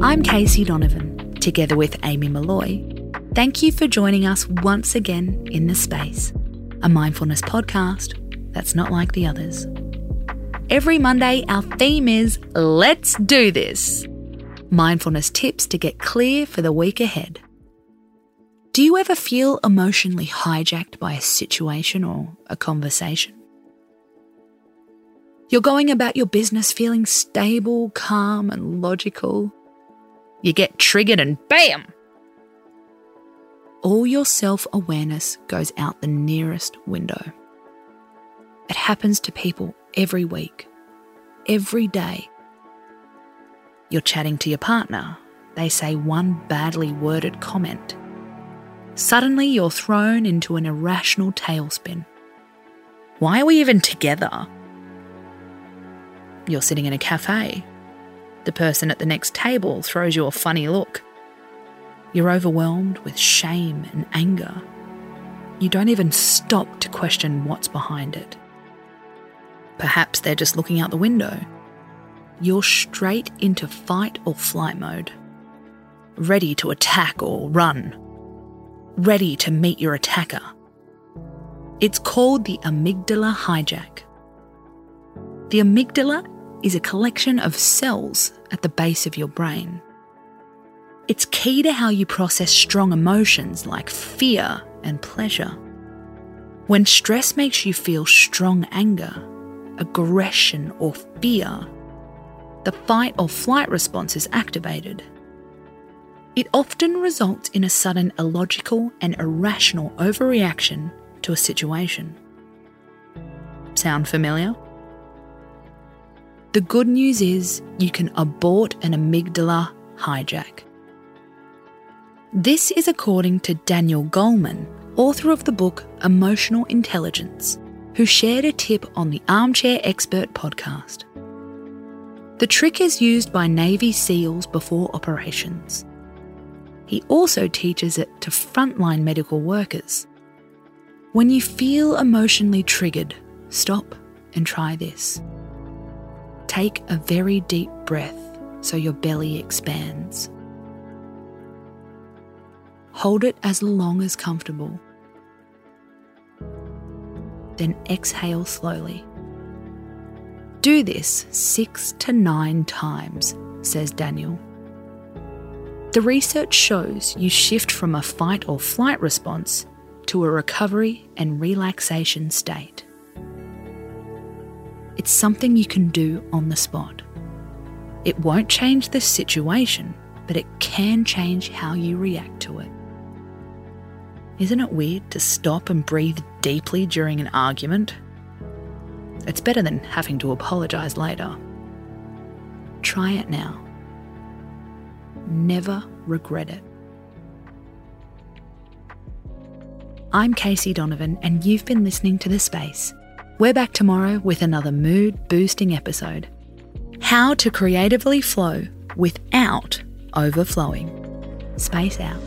I'm Casey Donovan, together with Amy Molloy. Thank you for joining us once again in the space, a mindfulness podcast that's not like the others. Every Monday, our theme is Let's Do This mindfulness tips to get clear for the week ahead. Do you ever feel emotionally hijacked by a situation or a conversation? You're going about your business feeling stable, calm, and logical. You get triggered and bam! All your self awareness goes out the nearest window. It happens to people every week, every day. You're chatting to your partner, they say one badly worded comment. Suddenly, you're thrown into an irrational tailspin. Why are we even together? You're sitting in a cafe. The person at the next table throws you a funny look. You're overwhelmed with shame and anger. You don't even stop to question what's behind it. Perhaps they're just looking out the window. You're straight into fight or flight mode, ready to attack or run, ready to meet your attacker. It's called the amygdala hijack. The amygdala is a collection of cells at the base of your brain. It's key to how you process strong emotions like fear and pleasure. When stress makes you feel strong anger, aggression, or fear, the fight or flight response is activated. It often results in a sudden illogical and irrational overreaction to a situation. Sound familiar? The good news is you can abort an amygdala hijack. This is according to Daniel Goleman, author of the book Emotional Intelligence, who shared a tip on the Armchair Expert podcast. The trick is used by Navy SEALs before operations. He also teaches it to frontline medical workers. When you feel emotionally triggered, stop and try this. Take a very deep breath so your belly expands. Hold it as long as comfortable. Then exhale slowly. Do this six to nine times, says Daniel. The research shows you shift from a fight or flight response to a recovery and relaxation state. It's something you can do on the spot. It won't change the situation, but it can change how you react to it. Isn't it weird to stop and breathe deeply during an argument? It's better than having to apologise later. Try it now. Never regret it. I'm Casey Donovan, and you've been listening to The Space. We're back tomorrow with another mood boosting episode. How to creatively flow without overflowing. Space out.